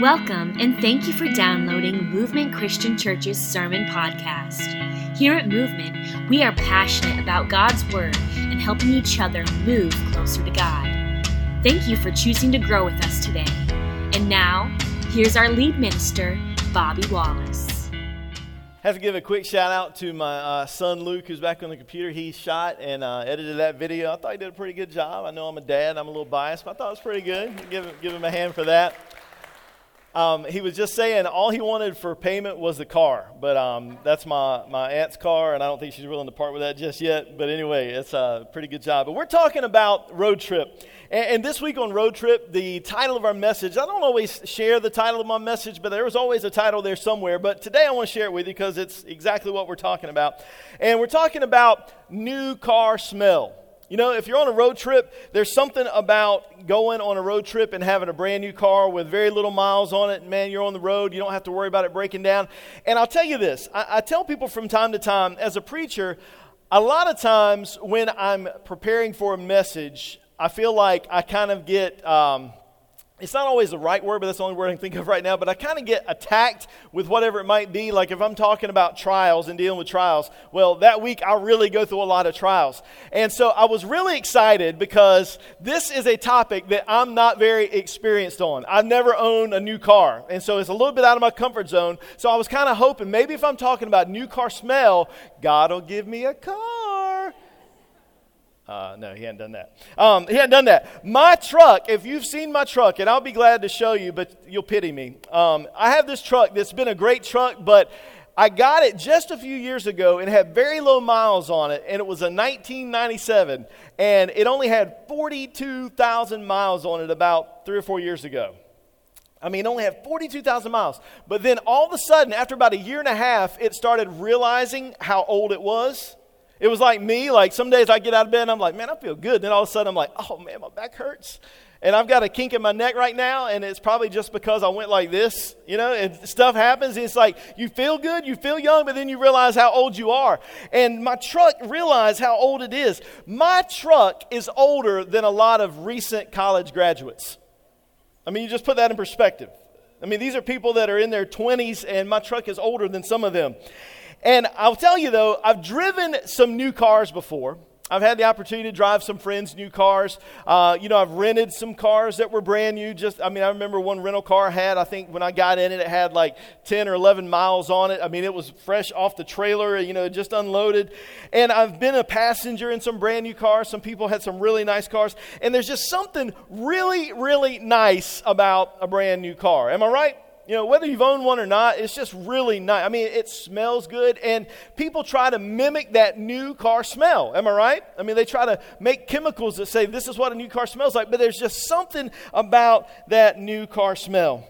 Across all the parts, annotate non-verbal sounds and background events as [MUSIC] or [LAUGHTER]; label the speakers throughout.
Speaker 1: Welcome and thank you for downloading Movement Christian Church's Sermon Podcast. Here at Movement, we are passionate about God's Word and helping each other move closer to God. Thank you for choosing to grow with us today. And now, here's our lead minister, Bobby Wallace.
Speaker 2: have to give a quick shout out to my uh, son Luke, who's back on the computer. He shot and uh, edited that video. I thought he did a pretty good job. I know I'm a dad, I'm a little biased, but I thought it was pretty good. Give him, give him a hand for that. Um, he was just saying all he wanted for payment was the car, but um, that's my, my aunt's car, and I don't think she's willing to part with that just yet. But anyway, it's a pretty good job. But we're talking about road trip. And, and this week on Road Trip, the title of our message, I don't always share the title of my message, but there was always a title there somewhere. But today I want to share it with you because it's exactly what we're talking about. And we're talking about new car smell. You know, if you're on a road trip, there's something about going on a road trip and having a brand new car with very little miles on it. Man, you're on the road, you don't have to worry about it breaking down. And I'll tell you this I, I tell people from time to time, as a preacher, a lot of times when I'm preparing for a message, I feel like I kind of get. Um, it's not always the right word, but that's the only word I can think of right now. But I kind of get attacked with whatever it might be. Like if I'm talking about trials and dealing with trials, well, that week I really go through a lot of trials. And so I was really excited because this is a topic that I'm not very experienced on. I've never owned a new car. And so it's a little bit out of my comfort zone. So I was kind of hoping maybe if I'm talking about new car smell, God will give me a car. Uh, no, he hadn't done that. Um, he hadn't done that. My truck, if you've seen my truck, and I'll be glad to show you, but you'll pity me. Um, I have this truck that's been a great truck, but I got it just a few years ago and had very low miles on it, and it was a 1997, and it only had 42,000 miles on it about three or four years ago. I mean, it only had 42,000 miles. But then all of a sudden, after about a year and a half, it started realizing how old it was. It was like me, like some days I get out of bed and I'm like, man, I feel good. Then all of a sudden I'm like, oh man, my back hurts. And I've got a kink in my neck right now, and it's probably just because I went like this, you know, and stuff happens. It's like you feel good, you feel young, but then you realize how old you are. And my truck realized how old it is. My truck is older than a lot of recent college graduates. I mean, you just put that in perspective. I mean, these are people that are in their 20s, and my truck is older than some of them. And I'll tell you though, I've driven some new cars before. I've had the opportunity to drive some friends' new cars. Uh, you know, I've rented some cars that were brand new. Just, I mean, I remember one rental car I had. I think when I got in it, it had like 10 or 11 miles on it. I mean, it was fresh off the trailer. You know, just unloaded. And I've been a passenger in some brand new cars. Some people had some really nice cars. And there's just something really, really nice about a brand new car. Am I right? You know, whether you've owned one or not, it's just really nice. I mean, it smells good, and people try to mimic that new car smell. Am I right? I mean, they try to make chemicals that say this is what a new car smells like, but there's just something about that new car smell.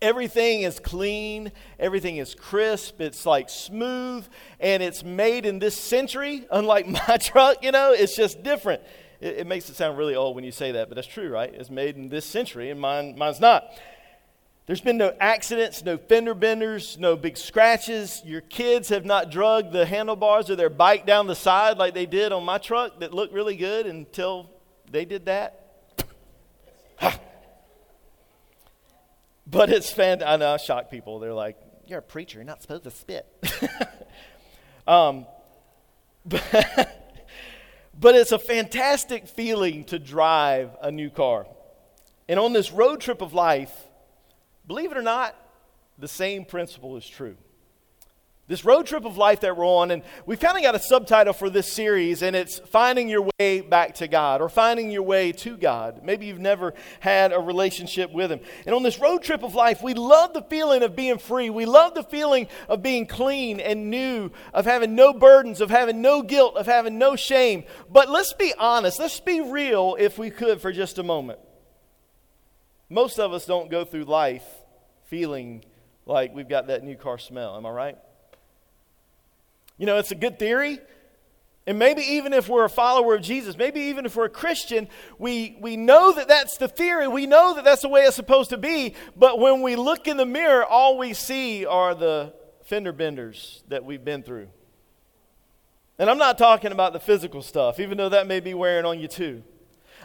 Speaker 2: Everything is clean, everything is crisp, it's like smooth, and it's made in this century, [LAUGHS] unlike my [LAUGHS] truck, you know, it's just different. It, it makes it sound really old when you say that, but that's true, right? It's made in this century, and mine, mine's not. There's been no accidents, no fender benders, no big scratches. Your kids have not drugged the handlebars of their bike down the side like they did on my truck that looked really good until they did that. [LAUGHS] but it's fan. I know I shock people. They're like, "You're a preacher. You're not supposed to spit." [LAUGHS] um, but, [LAUGHS] but it's a fantastic feeling to drive a new car. And on this road trip of life Believe it or not, the same principle is true. This road trip of life that we're on, and we've kind of got a subtitle for this series, and it's Finding Your Way Back to God or Finding Your Way to God. Maybe you've never had a relationship with Him. And on this road trip of life, we love the feeling of being free. We love the feeling of being clean and new, of having no burdens, of having no guilt, of having no shame. But let's be honest, let's be real if we could for just a moment. Most of us don't go through life feeling like we've got that new car smell. Am I right? You know, it's a good theory. And maybe even if we're a follower of Jesus, maybe even if we're a Christian, we, we know that that's the theory. We know that that's the way it's supposed to be. But when we look in the mirror, all we see are the fender benders that we've been through. And I'm not talking about the physical stuff, even though that may be wearing on you too.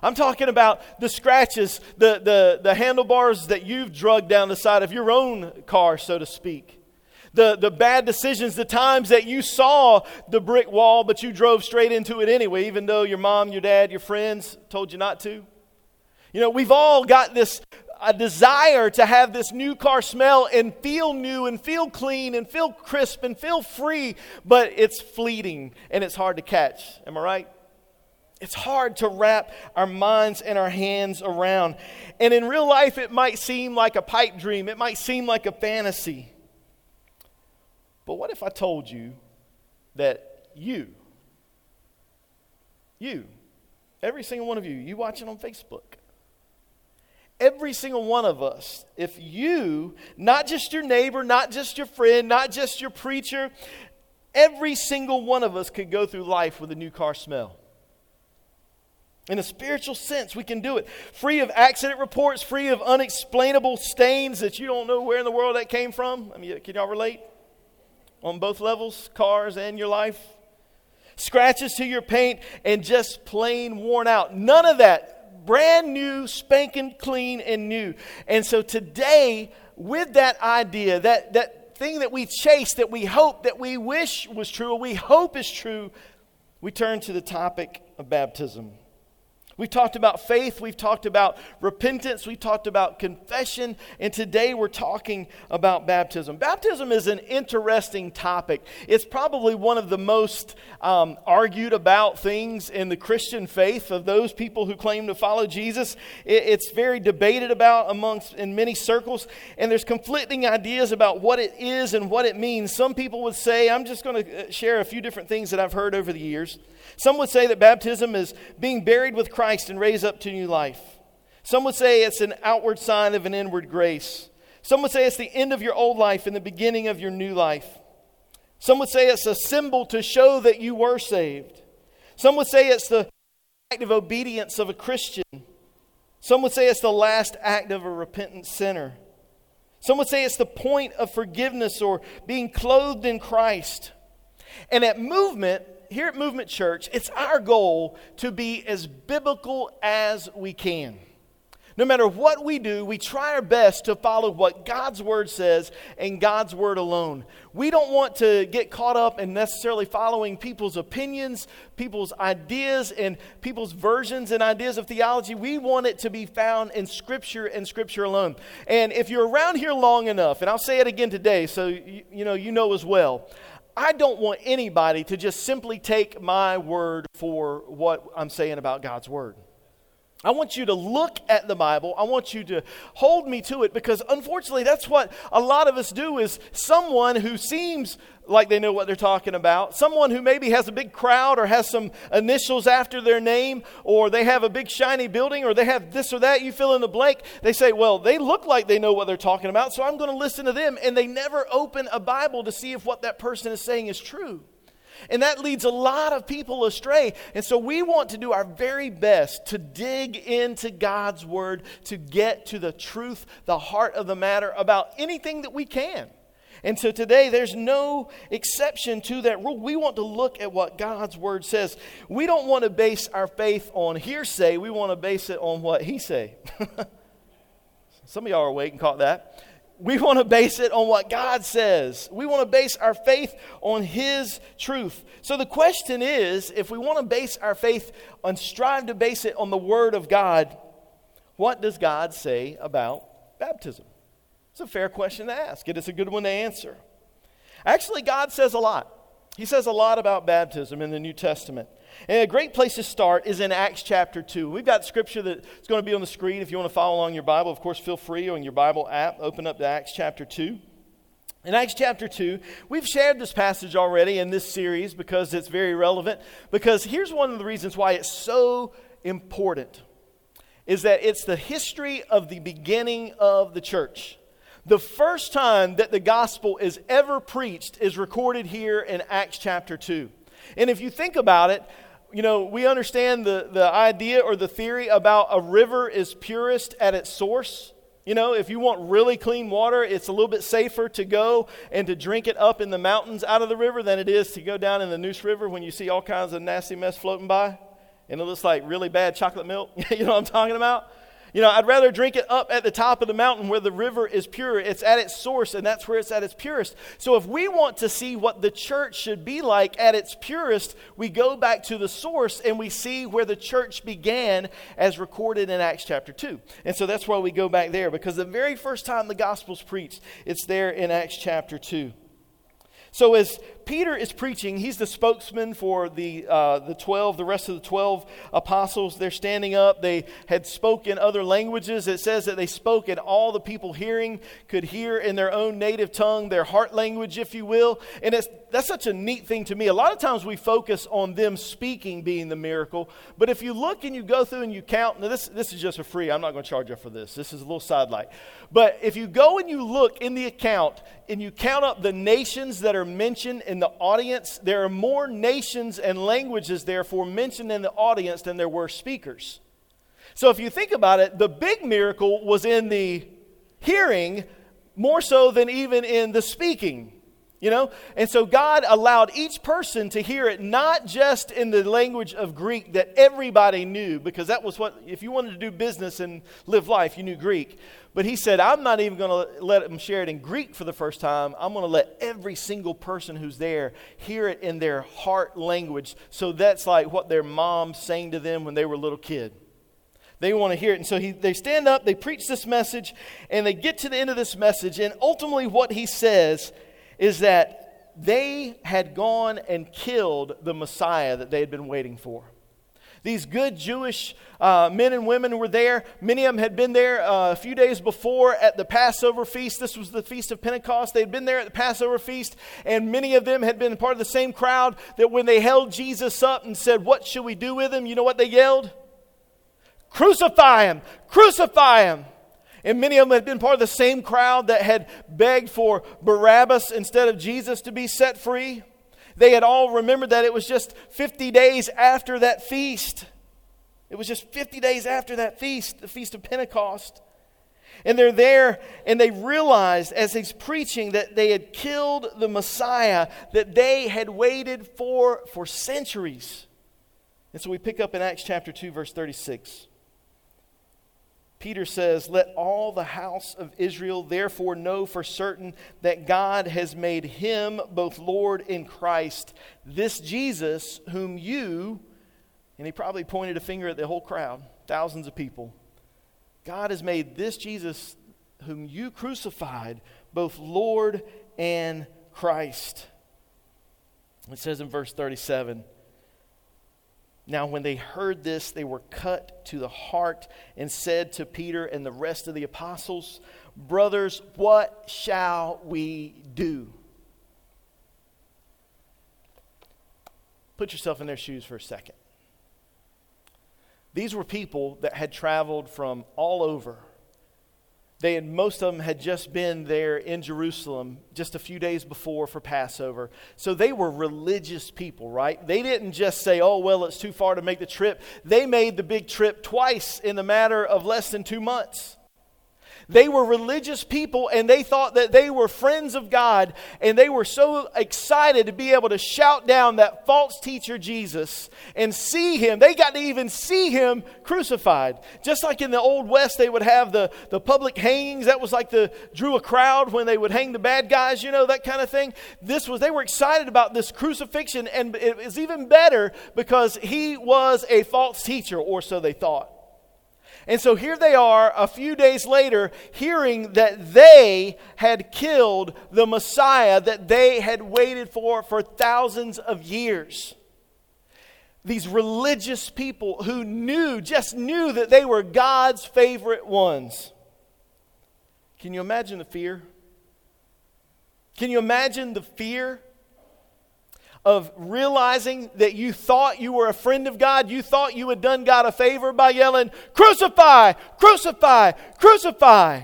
Speaker 2: I'm talking about the scratches, the, the, the handlebars that you've drugged down the side of your own car, so to speak. The, the bad decisions, the times that you saw the brick wall, but you drove straight into it anyway, even though your mom, your dad, your friends told you not to. You know, we've all got this a desire to have this new car smell and feel new and feel clean and feel crisp and feel free, but it's fleeting and it's hard to catch. Am I right? It's hard to wrap our minds and our hands around. And in real life, it might seem like a pipe dream, it might seem like a fantasy. But what if I told you that you, you, every single one of you, you watching on Facebook, every single one of us, if you, not just your neighbor, not just your friend, not just your preacher, every single one of us could go through life with a new car smell. In a spiritual sense, we can do it. Free of accident reports, free of unexplainable stains that you don't know where in the world that came from. I mean, can y'all relate? On both levels, cars and your life. Scratches to your paint and just plain worn out. None of that. Brand new, spanking clean and new. And so today, with that idea, that, that thing that we chase, that we hope, that we wish was true, we hope is true, we turn to the topic of baptism. We've talked about faith, we've talked about repentance, we've talked about confession, and today we're talking about baptism. Baptism is an interesting topic. It's probably one of the most um, argued about things in the Christian faith of those people who claim to follow Jesus. It, it's very debated about amongst in many circles, and there's conflicting ideas about what it is and what it means. Some people would say, I'm just going to uh, share a few different things that I've heard over the years. Some would say that baptism is being buried with Christ and raised up to new life. Some would say it's an outward sign of an inward grace. Some would say it's the end of your old life and the beginning of your new life. Some would say it's a symbol to show that you were saved. Some would say it's the act of obedience of a Christian. Some would say it's the last act of a repentant sinner. Some would say it's the point of forgiveness or being clothed in Christ. And at movement, here at Movement Church, it's our goal to be as biblical as we can. No matter what we do, we try our best to follow what God's Word says and God's Word alone. We don't want to get caught up in necessarily following people's opinions, people's ideas, and people's versions and ideas of theology. We want it to be found in Scripture and Scripture alone. And if you're around here long enough, and I'll say it again today so you, you know you know as well, I don't want anybody to just simply take my word for what I'm saying about God's word. I want you to look at the Bible. I want you to hold me to it because unfortunately that's what a lot of us do is someone who seems like they know what they're talking about, someone who maybe has a big crowd or has some initials after their name or they have a big shiny building or they have this or that, you fill in the blank. They say, "Well, they look like they know what they're talking about, so I'm going to listen to them." And they never open a Bible to see if what that person is saying is true. And that leads a lot of people astray. And so we want to do our very best to dig into God's Word to get to the truth, the heart of the matter about anything that we can. And so today, there's no exception to that rule. We want to look at what God's Word says. We don't want to base our faith on hearsay, we want to base it on what He say. [LAUGHS] Some of y'all are awake and caught that we want to base it on what God says. We want to base our faith on His truth. So the question is if we want to base our faith and strive to base it on the Word of God, what does God say about baptism? It's a fair question to ask. It is a good one to answer. Actually, God says a lot. He says a lot about baptism in the New Testament. And a great place to start is in Acts chapter 2. We've got scripture that's going to be on the screen. If you want to follow along your Bible, of course, feel free on your Bible app. Open up to Acts chapter 2. In Acts chapter 2, we've shared this passage already in this series because it's very relevant. Because here's one of the reasons why it's so important is that it's the history of the beginning of the church. The first time that the gospel is ever preached is recorded here in Acts chapter 2. And if you think about it, you know, we understand the, the idea or the theory about a river is purest at its source. You know, if you want really clean water, it's a little bit safer to go and to drink it up in the mountains out of the river than it is to go down in the Neuse River when you see all kinds of nasty mess floating by. and it looks like really bad chocolate milk. [LAUGHS] you know what I'm talking about? You know, I'd rather drink it up at the top of the mountain where the river is pure. It's at its source, and that's where it's at its purest. So, if we want to see what the church should be like at its purest, we go back to the source and we see where the church began as recorded in Acts chapter 2. And so that's why we go back there, because the very first time the gospel's preached, it's there in Acts chapter 2. So, as Peter is preaching, he's the spokesman for the, uh, the 12, the rest of the 12 apostles. They're standing up. They had spoken other languages. It says that they spoke, and all the people hearing could hear in their own native tongue, their heart language, if you will. And it's, that's such a neat thing to me. A lot of times we focus on them speaking being the miracle, but if you look and you go through and you count, now this, this is just for free. I'm not going to charge you for this. This is a little sidelight. But if you go and you look in the account and you count up the nations that are mentioned in in the audience, there are more nations and languages, therefore, mentioned in the audience than there were speakers. So if you think about it, the big miracle was in the hearing more so than even in the speaking. You know? And so God allowed each person to hear it not just in the language of Greek that everybody knew, because that was what, if you wanted to do business and live life, you knew Greek. But he said, I'm not even going to let them share it in Greek for the first time. I'm going to let every single person who's there hear it in their heart language. So that's like what their mom sang to them when they were a little kid. They want to hear it. And so he, they stand up, they preach this message, and they get to the end of this message. And ultimately, what he says is that they had gone and killed the Messiah that they had been waiting for. These good Jewish uh, men and women were there. Many of them had been there uh, a few days before at the Passover feast. This was the Feast of Pentecost. They had been there at the Passover feast, and many of them had been part of the same crowd that when they held Jesus up and said, What should we do with him? You know what they yelled? Crucify him! Crucify him! And many of them had been part of the same crowd that had begged for Barabbas instead of Jesus to be set free. They had all remembered that it was just 50 days after that feast. It was just 50 days after that feast, the Feast of Pentecost. And they're there and they realized as he's preaching that they had killed the Messiah that they had waited for for centuries. And so we pick up in Acts chapter 2, verse 36. Peter says, Let all the house of Israel therefore know for certain that God has made him both Lord and Christ, this Jesus whom you, and he probably pointed a finger at the whole crowd, thousands of people. God has made this Jesus whom you crucified both Lord and Christ. It says in verse 37 now, when they heard this, they were cut to the heart and said to Peter and the rest of the apostles, Brothers, what shall we do? Put yourself in their shoes for a second. These were people that had traveled from all over they had, most of them had just been there in Jerusalem just a few days before for Passover. So they were religious people, right? They didn't just say, oh, well, it's too far to make the trip. They made the big trip twice in the matter of less than two months. They were religious people and they thought that they were friends of God and they were so excited to be able to shout down that false teacher Jesus and see him. They got to even see him crucified. Just like in the Old West, they would have the, the public hangings. That was like the drew a crowd when they would hang the bad guys, you know, that kind of thing. This was, they were excited about this crucifixion and it was even better because he was a false teacher, or so they thought. And so here they are a few days later hearing that they had killed the Messiah that they had waited for for thousands of years. These religious people who knew, just knew that they were God's favorite ones. Can you imagine the fear? Can you imagine the fear of realizing that you thought you were a friend of God, you thought you had done God a favor by yelling, Crucify, crucify, crucify.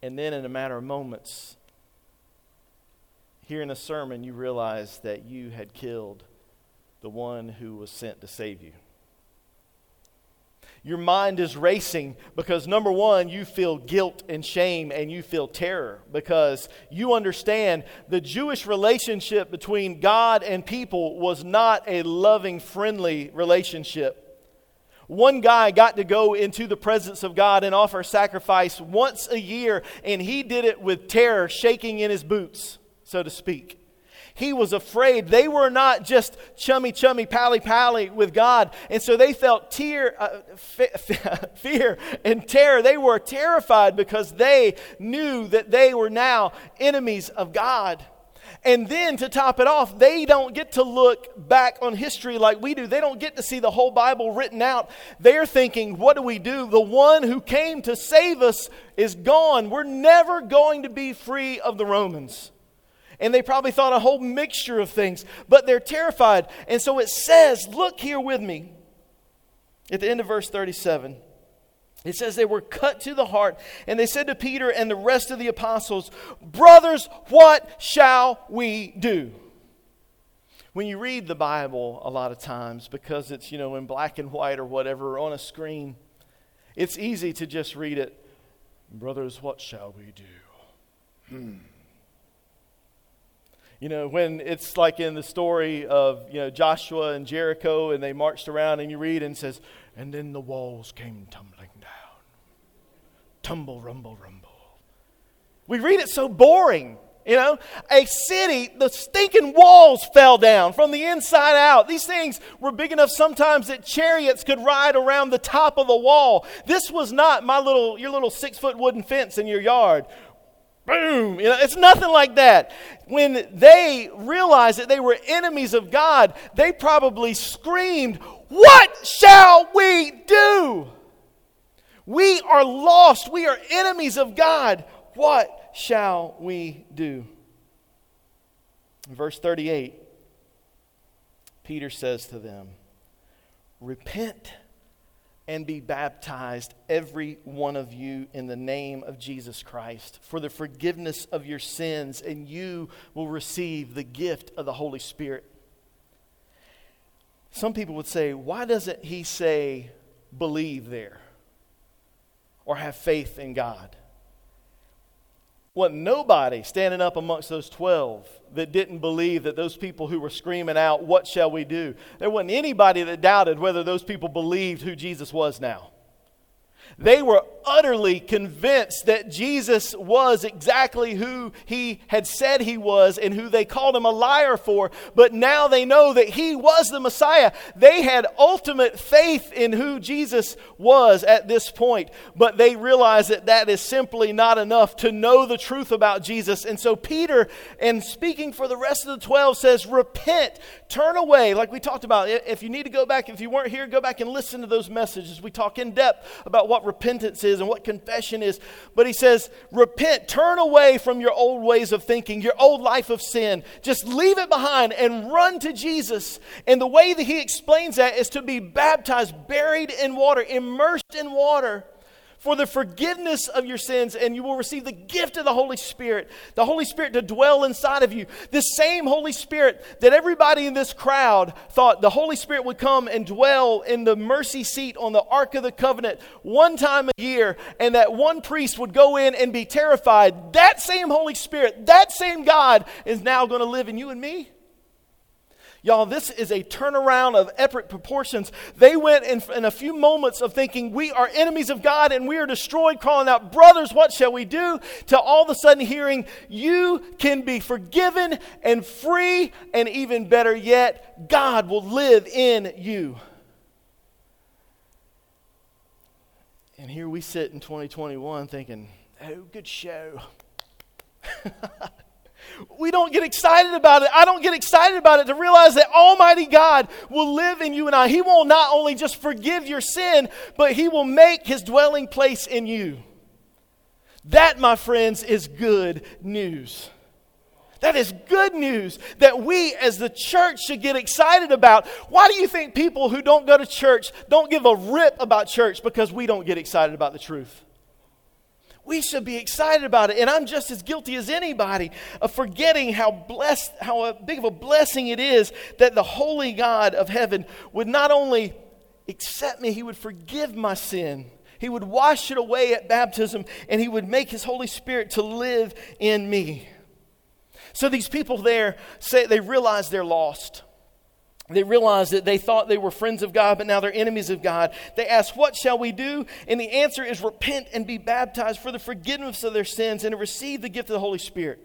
Speaker 2: And then, in a matter of moments, hearing a sermon, you realize that you had killed the one who was sent to save you. Your mind is racing because number one, you feel guilt and shame and you feel terror because you understand the Jewish relationship between God and people was not a loving, friendly relationship. One guy got to go into the presence of God and offer sacrifice once a year, and he did it with terror, shaking in his boots, so to speak. He was afraid. They were not just chummy, chummy, pally, pally with God. And so they felt tear, uh, [LAUGHS] fear and terror. They were terrified because they knew that they were now enemies of God. And then to top it off, they don't get to look back on history like we do. They don't get to see the whole Bible written out. They're thinking, what do we do? The one who came to save us is gone. We're never going to be free of the Romans. And they probably thought a whole mixture of things, but they're terrified. And so it says, look here with me at the end of verse 37. It says they were cut to the heart, and they said to Peter and the rest of the apostles, Brothers, what shall we do? When you read the Bible a lot of times, because it's, you know, in black and white or whatever on a screen, it's easy to just read it, Brothers, what shall we do? Hmm. You know, when it's like in the story of, you know, Joshua and Jericho and they marched around and you read and says, and then the walls came tumbling down. Tumble, rumble, rumble. We read it so boring. You know, a city, the stinking walls fell down from the inside out. These things were big enough sometimes that chariots could ride around the top of the wall. This was not my little, your little six foot wooden fence in your yard boom. You know, it's nothing like that. When they realized that they were enemies of God, they probably screamed, What shall we do? We are lost. We are enemies of God. What shall we do? verse 38, Peter says to them, Repent and be baptized, every one of you, in the name of Jesus Christ, for the forgiveness of your sins, and you will receive the gift of the Holy Spirit. Some people would say, why doesn't he say believe there or have faith in God? Wasn't nobody standing up amongst those 12 that didn't believe that those people who were screaming out, What shall we do? There wasn't anybody that doubted whether those people believed who Jesus was now. They were utterly convinced that Jesus was exactly who he had said he was and who they called him a liar for, but now they know that he was the Messiah. They had ultimate faith in who Jesus was at this point, but they realize that that is simply not enough to know the truth about Jesus. And so Peter, and speaking for the rest of the 12, says, Repent, turn away. Like we talked about, if you need to go back, if you weren't here, go back and listen to those messages. We talk in depth about what repentance is and what confession is. But he says, repent, turn away from your old ways of thinking, your old life of sin. Just leave it behind and run to Jesus. And the way that he explains that is to be baptized, buried in water, immersed in water for the forgiveness of your sins, and you will receive the gift of the Holy Spirit, the Holy Spirit to dwell inside of you. The same Holy Spirit that everybody in this crowd thought the Holy Spirit would come and dwell in the mercy seat on the Ark of the Covenant one time a year, and that one priest would go in and be terrified. That same Holy Spirit, that same God is now going to live in you and me. Y'all, this is a turnaround of epic proportions. They went in, in, a few moments of thinking, we are enemies of God and we are destroyed, calling out, brothers, what shall we do? To all of a sudden hearing, you can be forgiven and free, and even better yet, God will live in you. And here we sit in 2021 thinking, oh, good show. [LAUGHS] we don't get excited about it. I don't get excited about it to realize that Almighty God will live in you and I. He will not only just forgive your sin, but He will make His dwelling place in you. That, my friends, is good news. That is good news that we as the church should get excited about. Why do you think people who don't go to church don't give a rip about church? Because we don't get excited about the truth we should be excited about it. And I'm just as guilty as anybody of forgetting how blessed, how big of a blessing it is that the holy God of heaven would not only accept me, He would forgive my sin. He would wash it away at baptism, and He would make His Holy Spirit to live in me. So these people there say they realize they're lost. They realize that they thought they were friends of God, but now they're enemies of God. They ask, What shall we do? And the answer is repent and be baptized for the forgiveness of their sins and to receive the gift of the Holy Spirit.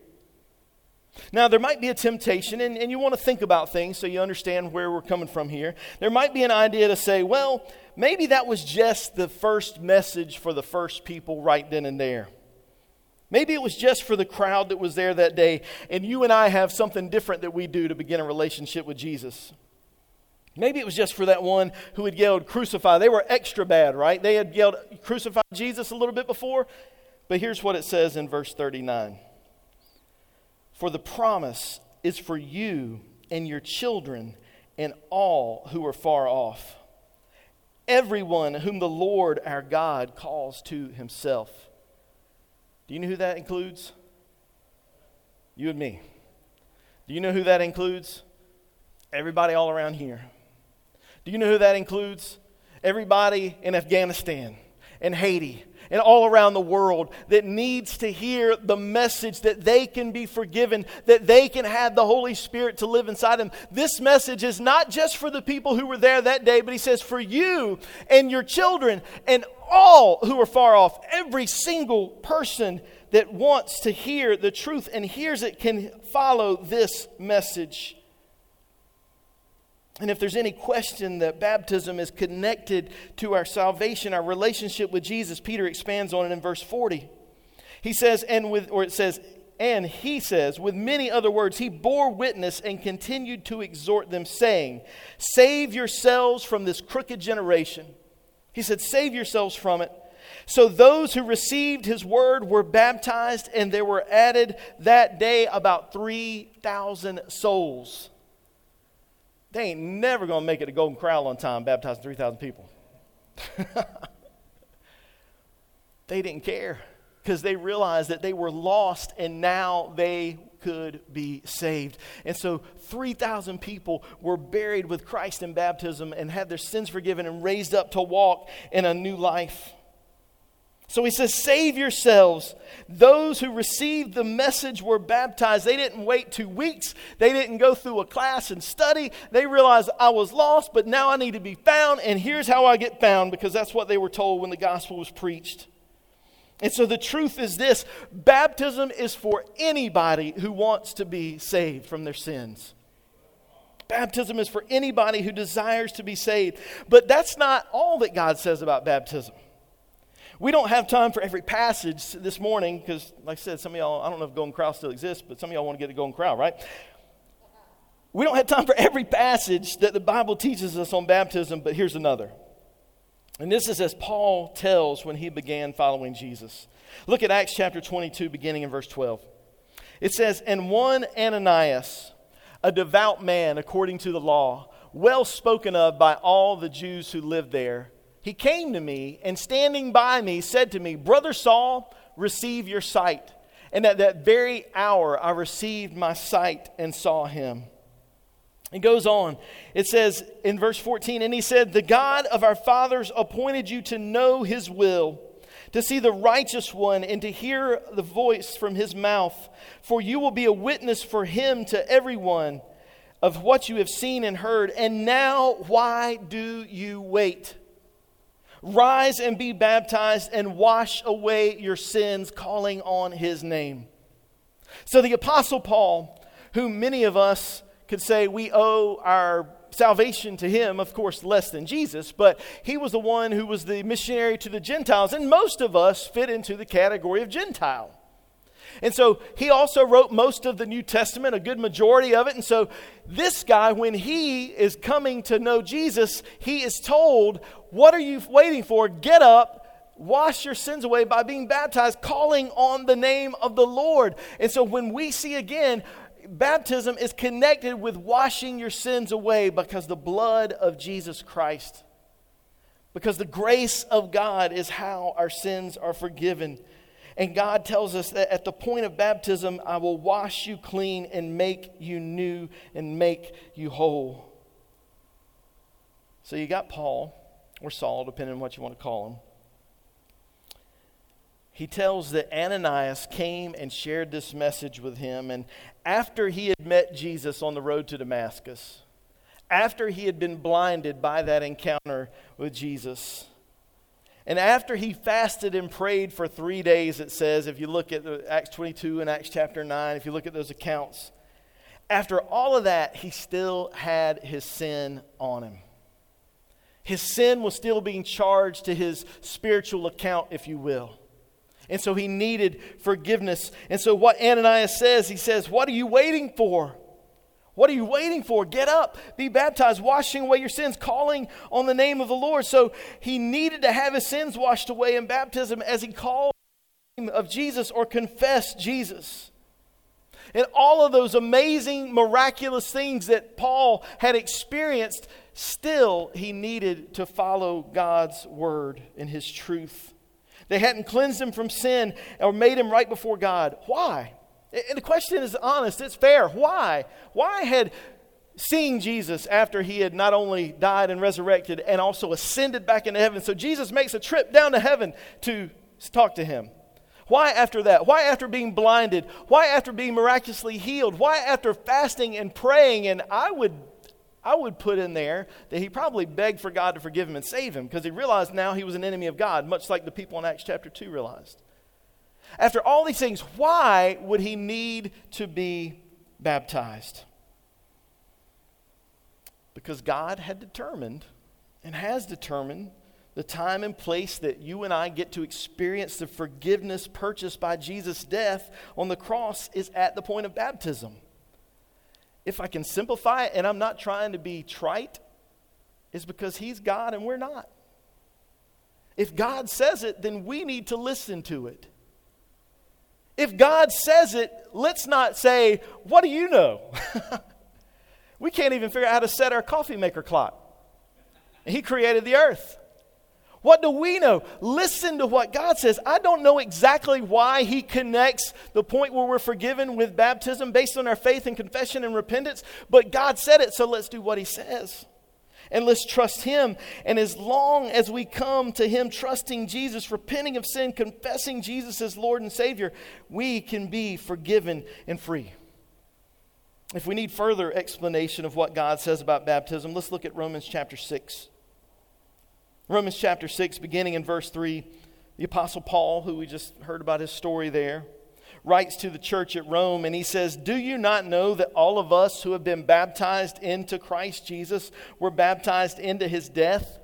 Speaker 2: Now, there might be a temptation, and, and you want to think about things so you understand where we're coming from here. There might be an idea to say, well, maybe that was just the first message for the first people right then and there. Maybe it was just for the crowd that was there that day, and you and I have something different that we do to begin a relationship with Jesus. Maybe it was just for that one who had yelled, Crucify. They were extra bad, right? They had yelled, Crucify Jesus a little bit before. But here's what it says in verse 39 For the promise is for you and your children and all who are far off, everyone whom the Lord our God calls to himself. Do you know who that includes? You and me. Do you know who that includes? Everybody all around here. Do you know who that includes? Everybody in Afghanistan and Haiti and all around the world that needs to hear the message that they can be forgiven, that they can have the Holy Spirit to live inside them. This message is not just for the people who were there that day, but he says for you and your children and all who are far off. Every single person that wants to hear the truth and hears it can follow this message. And if there's any question that baptism is connected to our salvation, our relationship with Jesus, Peter expands on it in verse 40. He says, and with, or it says, and he says, with many other words, he bore witness and continued to exhort them, saying, Save yourselves from this crooked generation. He said, Save yourselves from it. So those who received his word were baptized, and there were added that day about 3,000 souls. They ain't never going to make it to Golden Corral on time baptizing 3,000 people. [LAUGHS] they didn't care because they realized that they were lost and now they could be saved. And so 3,000 people were buried with Christ in baptism and had their sins forgiven and raised up to walk in a new life. So he says, Save yourselves. Those who received the message were baptized. They didn't wait two weeks. They didn't go through a class and study. They realized I was lost, but now I need to be found, and here's how I get found, because that's what they were told when the gospel was preached. And so the truth is this baptism is for anybody who wants to be saved from their sins. Baptism is for anybody who desires to be saved. But that's not all that God says about baptism. We don't have time for every passage this morning because, like I said, some of y'all, I don't know if Golden Corral still exists, but some of y'all want to get to Golden Corral, right? We don't have time for every passage that the Bible teaches us on baptism, but here's another. And this is as Paul tells when he began following Jesus. Look at Acts chapter 22, beginning in verse 12. It says, And one Ananias, a devout man according to the law, well spoken of by all the Jews who lived there, he came to me and standing by me said to me, Brother Saul, receive your sight. And at that very hour I received my sight and saw him. It goes on. It says in verse 14, and he said, The God of our fathers appointed you to know his will, to see the righteous one, and to hear the voice from his mouth. For you will be a witness for him to everyone of what you have seen and heard. And now, why do you wait? Rise and be baptized and wash away your sins, calling on his name. So, the Apostle Paul, who many of us could say we owe our salvation to him, of course, less than Jesus, but he was the one who was the missionary to the Gentiles, and most of us fit into the category of Gentile. And so he also wrote most of the New Testament, a good majority of it. And so this guy, when he is coming to know Jesus, he is told, What are you waiting for? Get up, wash your sins away by being baptized, calling on the name of the Lord. And so when we see again, baptism is connected with washing your sins away because the blood of Jesus Christ. Because the grace of God is how our sins are forgiven. And God tells us that at the point of baptism, I will wash you clean and make you new and make you whole. So you got Paul, or Saul, depending on what you want to call him, he tells that Ananias came and shared this message with him. And after he had met Jesus on the road to Damascus, after he had been blinded by that encounter with Jesus, and after he fasted and prayed for three days, it says, if you look at Acts 22 and Acts chapter 9, if you look at those accounts, after all of that, he still had his sin on him. His sin was still being charged to his spiritual account, if you will. And so he needed forgiveness. And so, what Ananias says, he says, What are you waiting for? What are you waiting for? Get up, be baptized, washing away your sins, calling on the name of the Lord. So he needed to have his sins washed away in baptism as he called of Jesus or confessed Jesus. And all of those amazing, miraculous things that Paul had experienced, still he needed to follow God's word and his truth. They hadn't cleansed him from sin or made him right before God. Why? And the question is honest, it's fair. Why? Why had seeing Jesus after he had not only died and resurrected and also ascended back into heaven? So Jesus makes a trip down to heaven to talk to him. Why after that? Why after being blinded? Why after being miraculously healed? Why after fasting and praying? And I would I would put in there that he probably begged for God to forgive him and save him because he realized now he was an enemy of God, much like the people in Acts chapter 2 realized. After all these things, why would he need to be baptized? Because God had determined and has determined the time and place that you and I get to experience the forgiveness purchased by Jesus' death on the cross is at the point of baptism. If I can simplify it, and I'm not trying to be trite, is because He's God and we're not. If God says it, then we need to listen to it. If God says it, let's not say, What do you know? [LAUGHS] we can't even figure out how to set our coffee maker clock. He created the earth. What do we know? Listen to what God says. I don't know exactly why He connects the point where we're forgiven with baptism based on our faith and confession and repentance, but God said it, so let's do what He says and let's trust Him. And as long as we come to Him trusting Jesus, repenting of sin, confessing Jesus as Lord and Savior, we can be forgiven and free. If we need further explanation of what God says about baptism, let's look at Romans chapter 6. Romans chapter 6, beginning in verse 3, the Apostle Paul, who we just heard about his story there, writes to the church at Rome and he says, Do you not know that all of us who have been baptized into Christ Jesus were baptized into his death?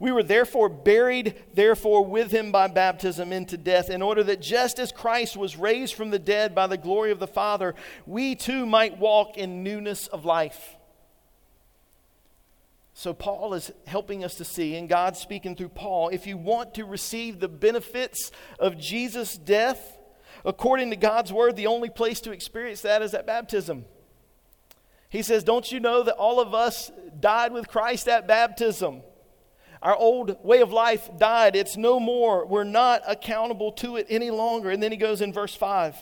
Speaker 2: We were therefore buried, therefore, with him by baptism into death, in order that just as Christ was raised from the dead by the glory of the Father, we too might walk in newness of life. So, Paul is helping us to see, and God speaking through Paul, if you want to receive the benefits of Jesus' death, According to God's word, the only place to experience that is at baptism. He says, Don't you know that all of us died with Christ at baptism? Our old way of life died. It's no more. We're not accountable to it any longer. And then he goes in verse 5.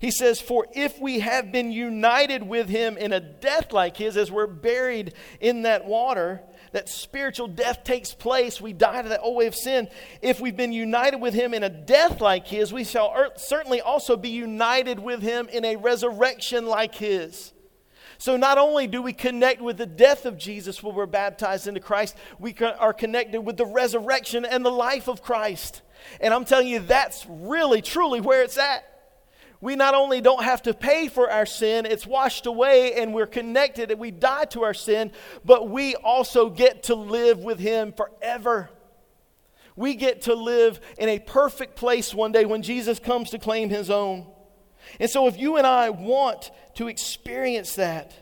Speaker 2: He says, For if we have been united with him in a death like his, as we're buried in that water, that spiritual death takes place. We die to that old way of sin. If we've been united with him in a death like his, we shall er- certainly also be united with him in a resurrection like his. So, not only do we connect with the death of Jesus when we're baptized into Christ, we are connected with the resurrection and the life of Christ. And I'm telling you, that's really, truly where it's at we not only don't have to pay for our sin, it's washed away and we're connected and we die to our sin, but we also get to live with Him forever. We get to live in a perfect place one day when Jesus comes to claim His own. And so, if you and I want to experience that,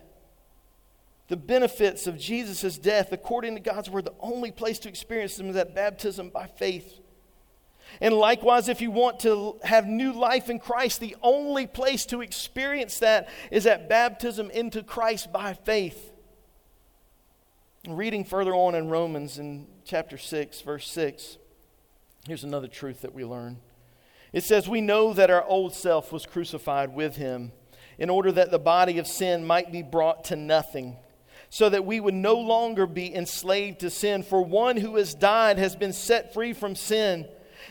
Speaker 2: the benefits of Jesus' death, according to God's word, the only place to experience them is that baptism by faith. And likewise, if you want to have new life in Christ, the only place to experience that is at baptism into Christ by faith. Reading further on in Romans in chapter 6, verse 6, here's another truth that we learn. It says, We know that our old self was crucified with him in order that the body of sin might be brought to nothing so that we would no longer be enslaved to sin. For one who has died has been set free from sin.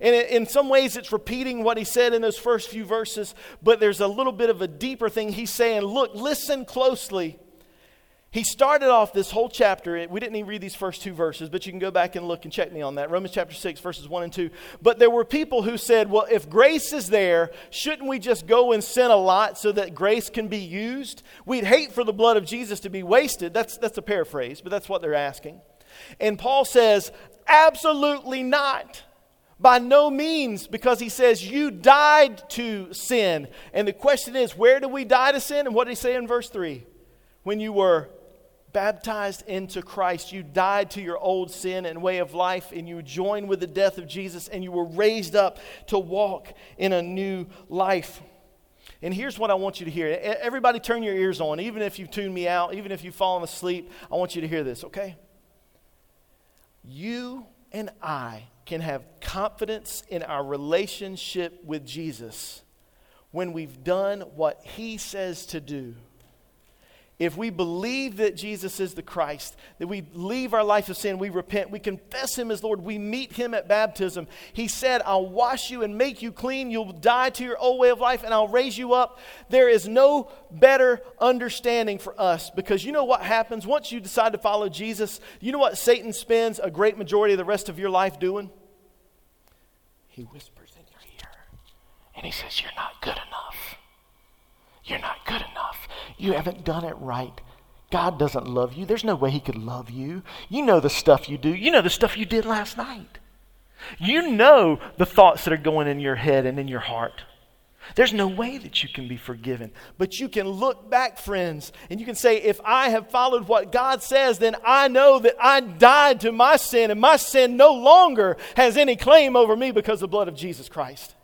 Speaker 2: And in some ways, it's repeating what he said in those first few verses, but there's a little bit of a deeper thing. He's saying, Look, listen closely he started off this whole chapter. We didn't even read these first two verses, but you can go back and look and check me on that. Romans chapter 6, verses 1 and 2. But there were people who said, well, if grace is there, shouldn't we just go and sin a lot so that grace can be used? We'd hate for the blood of Jesus to be wasted. That's, that's a paraphrase, but that's what they're asking. And Paul says, absolutely not. By no means, because he says, You died to sin. And the question is, where do we die to sin? And what did he say in verse 3? When you were baptized into Christ, you died to your old sin and way of life, and you joined with the death of Jesus, and you were raised up to walk in a new life. And here's what I want you to hear. Everybody, turn your ears on. Even if you tune me out, even if you've fallen asleep, I want you to hear this, okay? You and I can have confidence in our relationship with Jesus when we've done what He says to do if we believe that Jesus is the Christ, that we leave our life of sin, we repent, we confess Him as Lord, we meet Him at baptism. He said, I'll wash you and make you clean. You'll die to your old way of life and I'll raise you up. There is no better understanding for us because you know what happens once you decide to follow Jesus? You know what Satan spends a great majority of the rest of your life doing? He whispers in your ear and he says, You're not good enough. You're not good enough. You haven't done it right. God doesn't love you. There's no way He could love you. You know the stuff you do. You know the stuff you did last night. You know the thoughts that are going in your head and in your heart. There's no way that you can be forgiven. But you can look back, friends, and you can say, if I have followed what God says, then I know that I died to my sin, and my sin no longer has any claim over me because of the blood of Jesus Christ.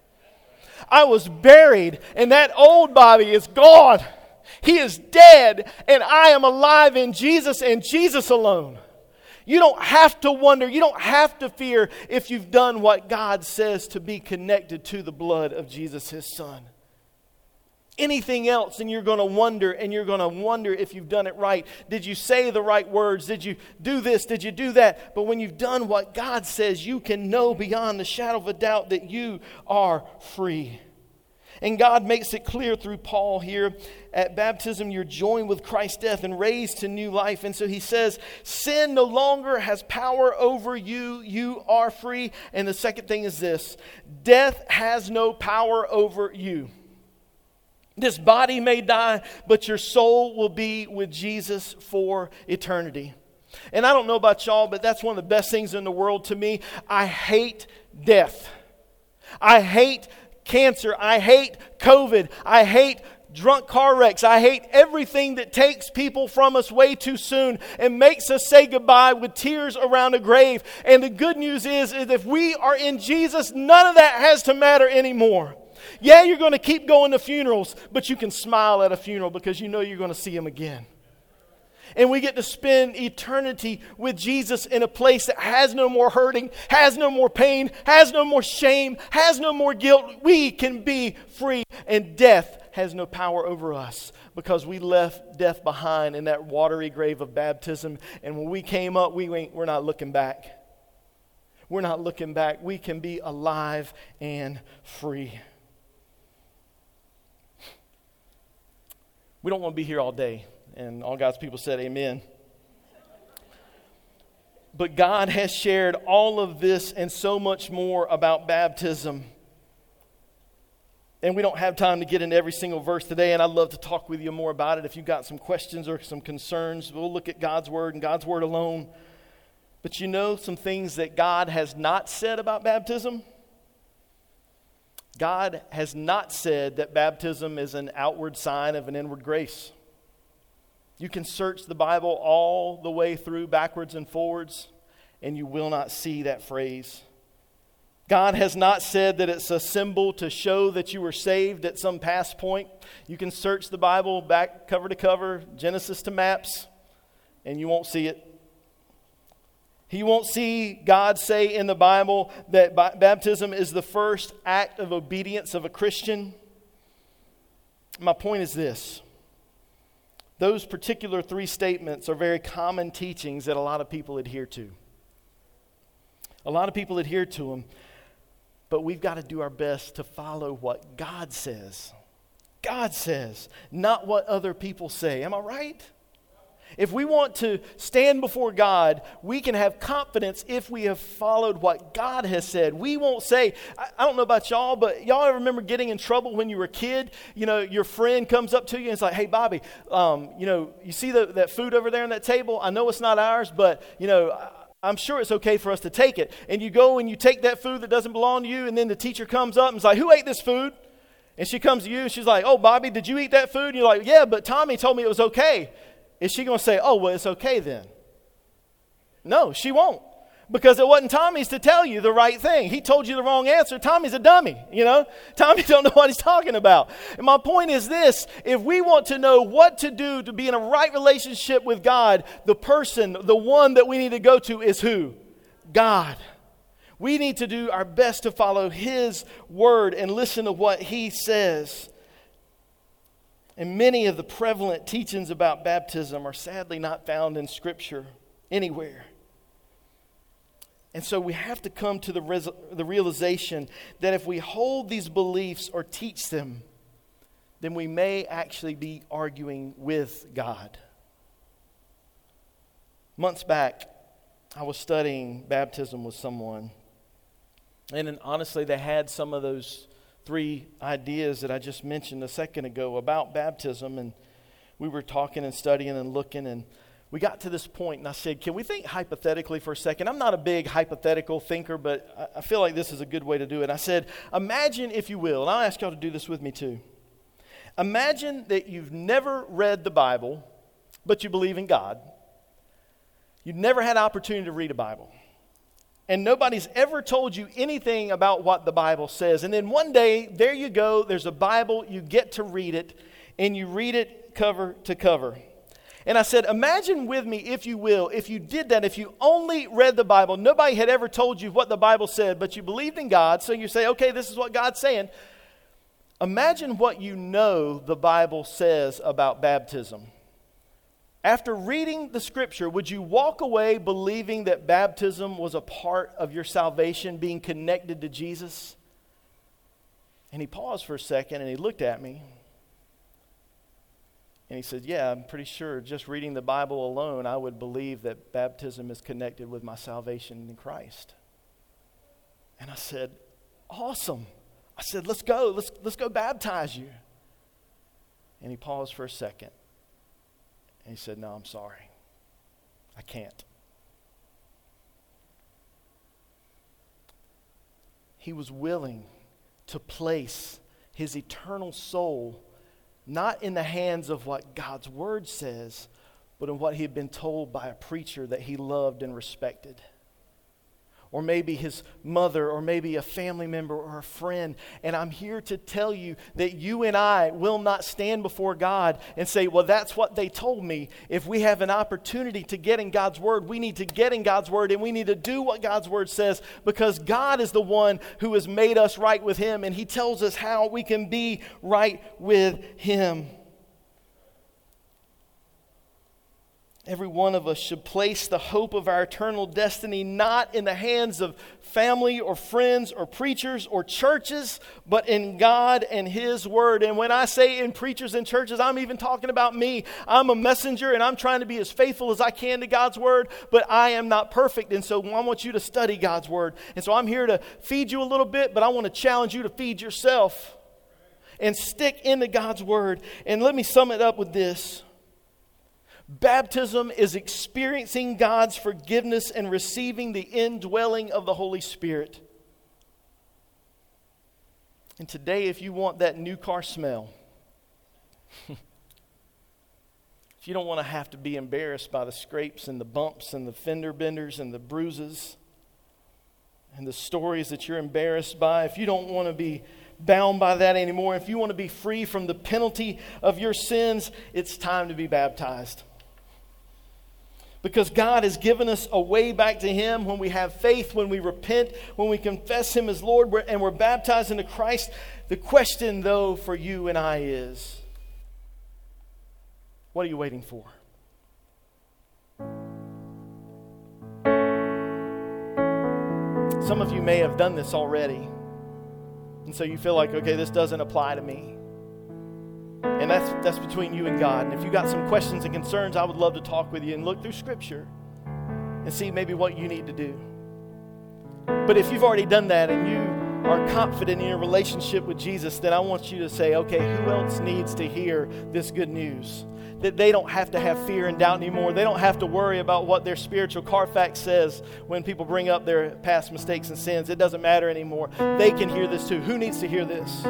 Speaker 2: I was buried, and that old body is gone. He is dead, and I am alive in Jesus and Jesus alone. You don't have to wonder, you don't have to fear if you've done what God says to be connected to the blood of Jesus, his son anything else and you're going to wonder and you're going to wonder if you've done it right. Did you say the right words? Did you do this? Did you do that? But when you've done what God says, you can know beyond the shadow of a doubt that you are free. And God makes it clear through Paul here at baptism, you're joined with Christ's death and raised to new life. And so he says, Sin no longer has power over you. You are free. And the second thing is this death has no power over you. This body may die, but your soul will be with Jesus for eternity. And I don't know about y'all, but that's one of the best things in the world to me. I hate death. I hate cancer. I hate COVID. I hate drunk car wrecks. I hate everything that takes people from us way too soon and makes us say goodbye with tears around a grave. And the good news is, is if we are in Jesus, none of that has to matter anymore. Yeah, you're going to keep going to funerals, but you can smile at a funeral because you know you're going to see him again. And we get to spend eternity with Jesus in a place that has no more hurting, has no more pain, has no more shame, has no more guilt. We can be free, and death has no power over us because we left death behind in that watery grave of baptism. And when we came up, we ain't, we're not looking back. We're not looking back. We can be alive and free. We don't want to be here all day. And all God's people said, Amen. But God has shared all of this and so much more about baptism. And we don't have time to get into every single verse today, and I'd love to talk with you more about it. If you've got some questions or some concerns, we'll look at God's Word and God's Word alone. But you know some things that God has not said about baptism? God has not said that baptism is an outward sign of an inward grace. You can search the Bible all the way through, backwards and forwards, and you will not see that phrase. God has not said that it's a symbol to show that you were saved at some past point. You can search the Bible back cover to cover, Genesis to maps, and you won't see it. He won't see God say in the Bible that baptism is the first act of obedience of a Christian. My point is this those particular three statements are very common teachings that a lot of people adhere to. A lot of people adhere to them, but we've got to do our best to follow what God says. God says, not what other people say. Am I right? If we want to stand before God, we can have confidence if we have followed what God has said. We won't say, I, don't know about y'all, but y'all remember getting in trouble when you were a kid? You know, your friend comes up to you and it's like, hey, Bobby, um, you know, you see the, that food over there on that table? I know it's not ours, but, you know, I, I'm sure it's okay for us to take it. And you go and you take that food that doesn't belong to you, and then the teacher comes up and is like, Who ate this food? And she comes to you and she's like, Oh, Bobby, did you eat that food? And you're like, Yeah, but Tommy told me it was okay. Is she going to say, oh, well, it's okay then? No, she won't. Because it wasn't Tommy's to tell you the right thing. He told you the wrong answer. Tommy's a dummy, you know? [LAUGHS] Tommy don't know what he's talking about. And my point is this, if we want to know what to do to be in a right relationship with God, the person, the one that we need to go to is who? God. We need to do our best to follow his word and listen to what he says. And many of the prevalent teachings about baptism are sadly not found in Scripture anywhere. And so we have to come to the, res- the realization that if we hold these beliefs or teach them, then we may actually be arguing with God. Months back, I was studying baptism with someone. And honestly, they had some of those three ideas that I just mentioned a second ago about baptism. And we were talking and studying and looking, and we got to this point, and I said, Can we think hypothetically for a second? I'm not a big hypothetical thinker, but I feel like this is a good way to do it. I said, Imagine, if you will, and I'll ask y'all to do this with me too. Imagine that you've never read the Bible, but you believe in God. You've never had opportunity to read a Bible and nobody's ever told you anything about what the Bible says. And then one day, there you go, there's a Bible, you get to read it, and you read it cover to cover. And I said, Imagine with me, if you will, if you did that, if you only read the Bible, nobody had ever told you what the Bible said, but you believed in God, so you say, Okay, this is what God's saying. Imagine what you know the Bible says about baptism. After reading the scripture, would you walk away believing that baptism was a part of your salvation, being connected to Jesus? And he paused for a second and he looked at me. And he said, Yeah, I'm pretty sure just reading the Bible alone, I would believe that baptism is connected with my salvation in Christ. And I said, Awesome. I said, Let's go. Let's, let's go baptize you. And he paused for a second. And he said, No, I'm sorry. I can't. He was willing to place his eternal soul not in the hands of what God's word says, but in what he had been told by a preacher that he loved and respected or maybe his mother, or maybe a family member or a friend. And I'm here to tell you that you and I will not stand before God and say, Well, that's what they told me. If we have an opportunity to get in God's Word, we need to get in God's Word and we need to do what God's Word says because God is the one who has made us right with Him and He tells us how we can be right with Him. Every one of us should place the hope of our eternal destiny not in the hands of family or friends or preachers or churches, but in God and His Word. And when I say in preachers and churches, I'm even talking about me. I'm a messenger and I'm trying to be as faithful as I can to God's Word, but I am not perfect. And so I want you to study God's Word. And so I'm here to feed you a little bit, but I want to challenge you to feed yourself and stick into God's Word. And let me sum it up with this. Baptism is experiencing God's forgiveness and receiving the indwelling of the Holy Spirit. And today, if you want that new car smell, [LAUGHS] if you don't want to have to be embarrassed by the scrapes and the bumps and the fender benders and the bruises and the stories that you're embarrassed by, if you don't want to be bound by that anymore, if you want to be free from the penalty of your sins, it's time to be baptized. Because God has given us a way back to Him when we have faith, when we repent, when we confess Him as Lord, and we're baptized into Christ. The question, though, for you and I is what are you waiting for? Some of you may have done this already. And so you feel like, okay, this doesn't apply to me. And that's, that's between you and God. And if you got some questions and concerns, I would love to talk with you and look through Scripture and see maybe what you need to do. But if you've already done that and you are confident in your relationship with Jesus, then I want you to say, okay, who else needs to hear this good news? that they don't have to have fear and doubt anymore. They don't have to worry about what their spiritual Carfax says when people bring up their past mistakes and sins. It doesn't matter anymore. They can hear this too. Who needs to hear this?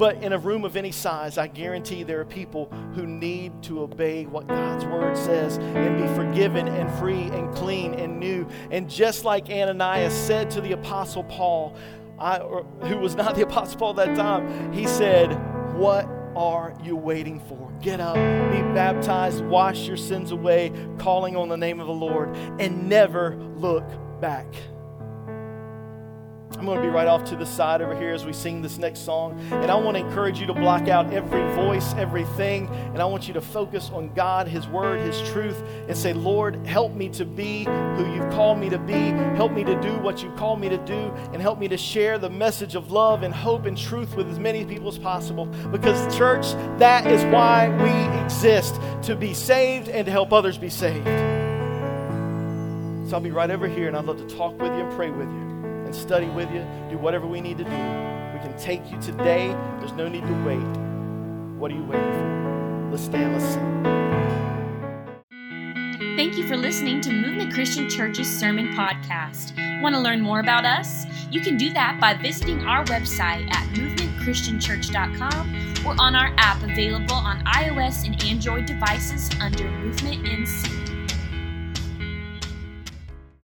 Speaker 2: But in a room of any size, I guarantee there are people who need to obey what God's word says and be forgiven and free and clean and new. And just like Ananias said to the Apostle Paul, I, who was not the [LAUGHS] Apostle Paul at that time, he said, What are you waiting for? Get up, be baptized, wash your sins away, calling on the name of the Lord, and never look back. I'm going to be right off to the side over here as we sing this next song. And I want to encourage you to block out every voice, everything. And I want you to focus on God, His Word, His truth, and say, Lord, help me to be who you've called me to be. Help me to do what you've called me to do. And help me to share the message of love and hope and truth with as many people as possible. Because, church, that is why we exist to be saved and to help others be saved. So I'll be right over here, and I'd love to talk with you and pray with you and study with you, do whatever we need to do. We can take you today. There's no need to wait. What are you waiting for? Let's stand, let's sing.
Speaker 1: Thank you for listening to Movement Christian Church's Sermon Podcast. Want to learn more about us? You can do that by visiting our website at movementchristianchurch.com or on our app available on iOS and Android devices under Movement NC.